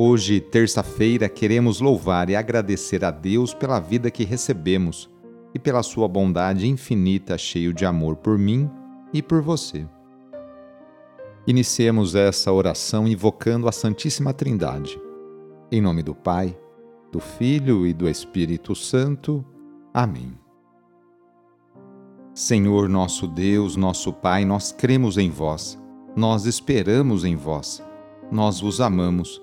Hoje, terça-feira, queremos louvar e agradecer a Deus pela vida que recebemos e pela sua bondade infinita, cheio de amor por mim e por você. Iniciemos essa oração invocando a Santíssima Trindade. Em nome do Pai, do Filho e do Espírito Santo. Amém. Senhor nosso Deus, nosso Pai, nós cremos em vós, nós esperamos em vós, nós vos amamos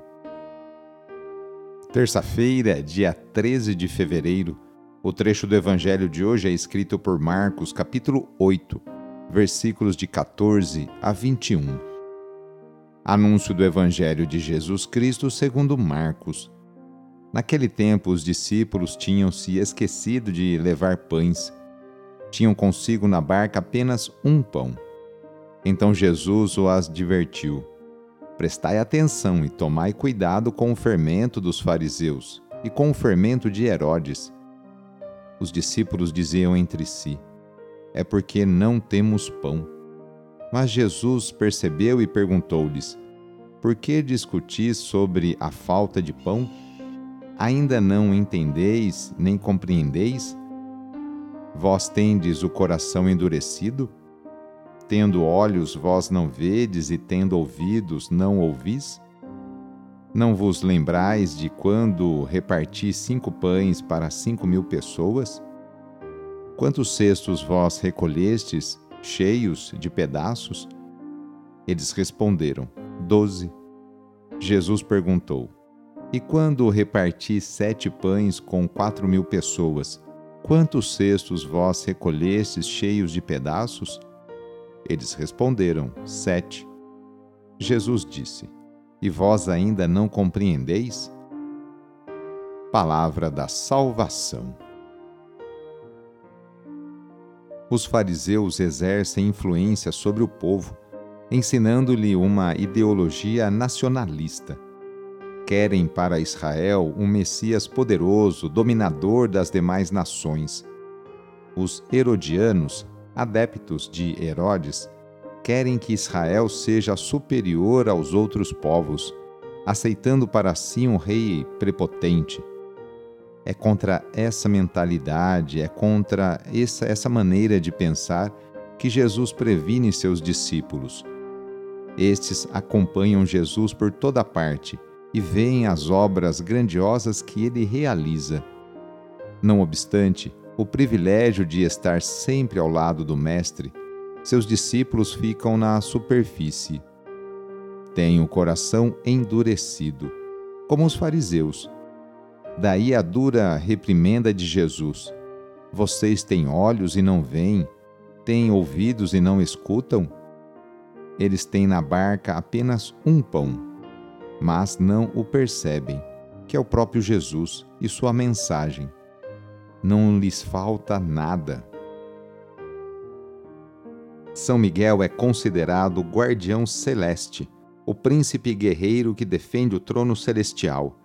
Terça-feira, dia 13 de fevereiro, o trecho do Evangelho de hoje é escrito por Marcos, capítulo 8, versículos de 14 a 21. Anúncio do Evangelho de Jesus Cristo segundo Marcos. Naquele tempo, os discípulos tinham se esquecido de levar pães. Tinham consigo na barca apenas um pão. Então Jesus os advertiu Prestai atenção e tomai cuidado com o fermento dos fariseus e com o fermento de Herodes. Os discípulos diziam entre si: É porque não temos pão. Mas Jesus percebeu e perguntou-lhes: Por que discutis sobre a falta de pão? Ainda não entendeis nem compreendeis? Vós tendes o coração endurecido? Tendo olhos, vós não vedes, e tendo ouvidos, não ouvis? Não vos lembrais de quando reparti cinco pães para cinco mil pessoas? Quantos cestos vós recolhestes, cheios de pedaços? Eles responderam: Doze. Jesus perguntou: E quando reparti sete pães com quatro mil pessoas, quantos cestos vós recolhestes cheios de pedaços? Eles responderam: Sete. Jesus disse: E vós ainda não compreendeis? Palavra da Salvação. Os fariseus exercem influência sobre o povo, ensinando-lhe uma ideologia nacionalista. Querem para Israel um Messias poderoso, dominador das demais nações. Os herodianos adeptos de Herodes, querem que Israel seja superior aos outros povos, aceitando para si um rei prepotente. É contra essa mentalidade, é contra essa, essa maneira de pensar que Jesus previne seus discípulos. Estes acompanham Jesus por toda parte e veem as obras grandiosas que ele realiza. Não obstante, o privilégio de estar sempre ao lado do Mestre, seus discípulos ficam na superfície. Têm o coração endurecido, como os fariseus. Daí a dura reprimenda de Jesus: Vocês têm olhos e não veem, têm ouvidos e não escutam? Eles têm na barca apenas um pão, mas não o percebem, que é o próprio Jesus e sua mensagem não lhes falta nada. São Miguel é considerado o guardião celeste, o príncipe guerreiro que defende o trono celestial.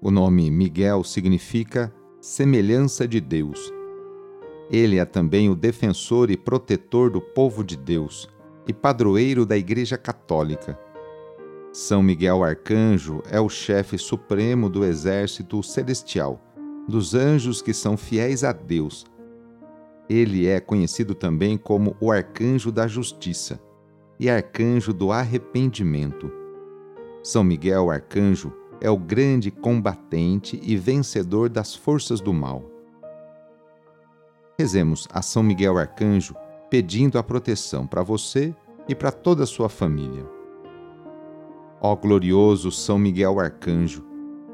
O nome Miguel significa semelhança de Deus. Ele é também o defensor e protetor do povo de Deus e padroeiro da Igreja Católica. São Miguel Arcanjo é o chefe supremo do exército celestial dos anjos que são fiéis a Deus. Ele é conhecido também como o arcanjo da justiça e arcanjo do arrependimento. São Miguel Arcanjo é o grande combatente e vencedor das forças do mal. Rezemos a São Miguel Arcanjo pedindo a proteção para você e para toda a sua família. Ó glorioso São Miguel Arcanjo,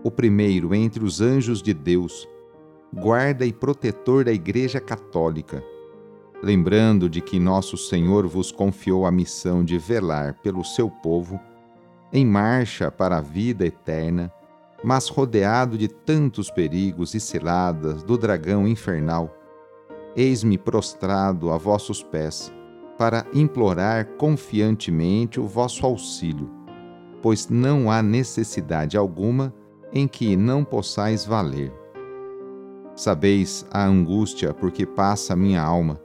o primeiro entre os anjos de Deus, guarda e protetor da Igreja Católica. Lembrando de que nosso Senhor vos confiou a missão de velar pelo seu povo, em marcha para a vida eterna, mas rodeado de tantos perigos e ciladas do dragão infernal, eis-me prostrado a vossos pés, para implorar confiantemente o vosso auxílio, pois não há necessidade alguma em que não possais valer. Sabeis a angústia por que passa minha alma.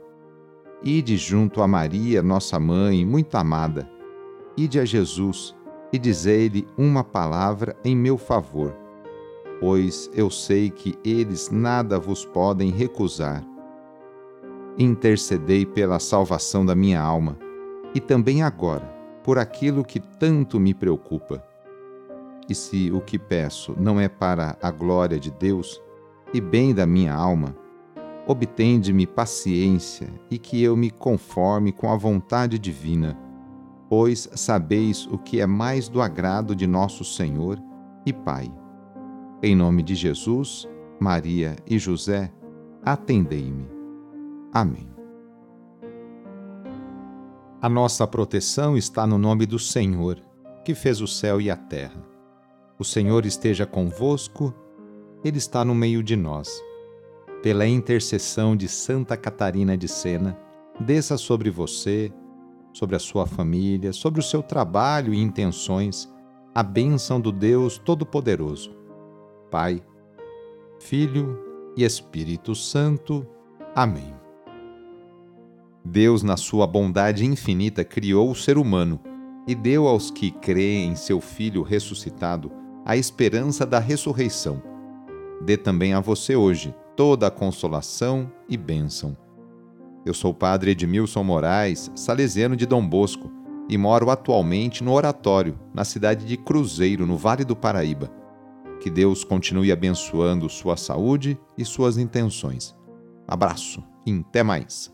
Ide junto a Maria, nossa mãe, muito amada. Ide a Jesus e dizei-lhe uma palavra em meu favor, pois eu sei que eles nada vos podem recusar. Intercedei pela salvação da minha alma e também agora por aquilo que tanto me preocupa. E se o que peço não é para a glória de Deus e bem da minha alma, obtende-me paciência e que eu me conforme com a vontade divina pois sabeis o que é mais do agrado de nosso Senhor e Pai. Em nome de Jesus, Maria e José, atendei-me. Amém. A nossa proteção está no nome do Senhor, que fez o céu e a terra. O Senhor esteja convosco, Ele está no meio de nós. Pela intercessão de Santa Catarina de Sena, desça sobre você, sobre a sua família, sobre o seu trabalho e intenções, a bênção do Deus Todo-Poderoso. Pai, Filho e Espírito Santo. Amém. Deus, na sua bondade infinita, criou o ser humano e deu aos que creem em seu Filho ressuscitado a esperança da ressurreição. Dê também a você hoje toda a consolação e bênção eu sou o padre Edmilson Moraes, salesiano de Dom Bosco, e moro atualmente no Oratório, na cidade de Cruzeiro, no Vale do Paraíba. Que Deus continue abençoando sua saúde e suas intenções. Abraço e até mais.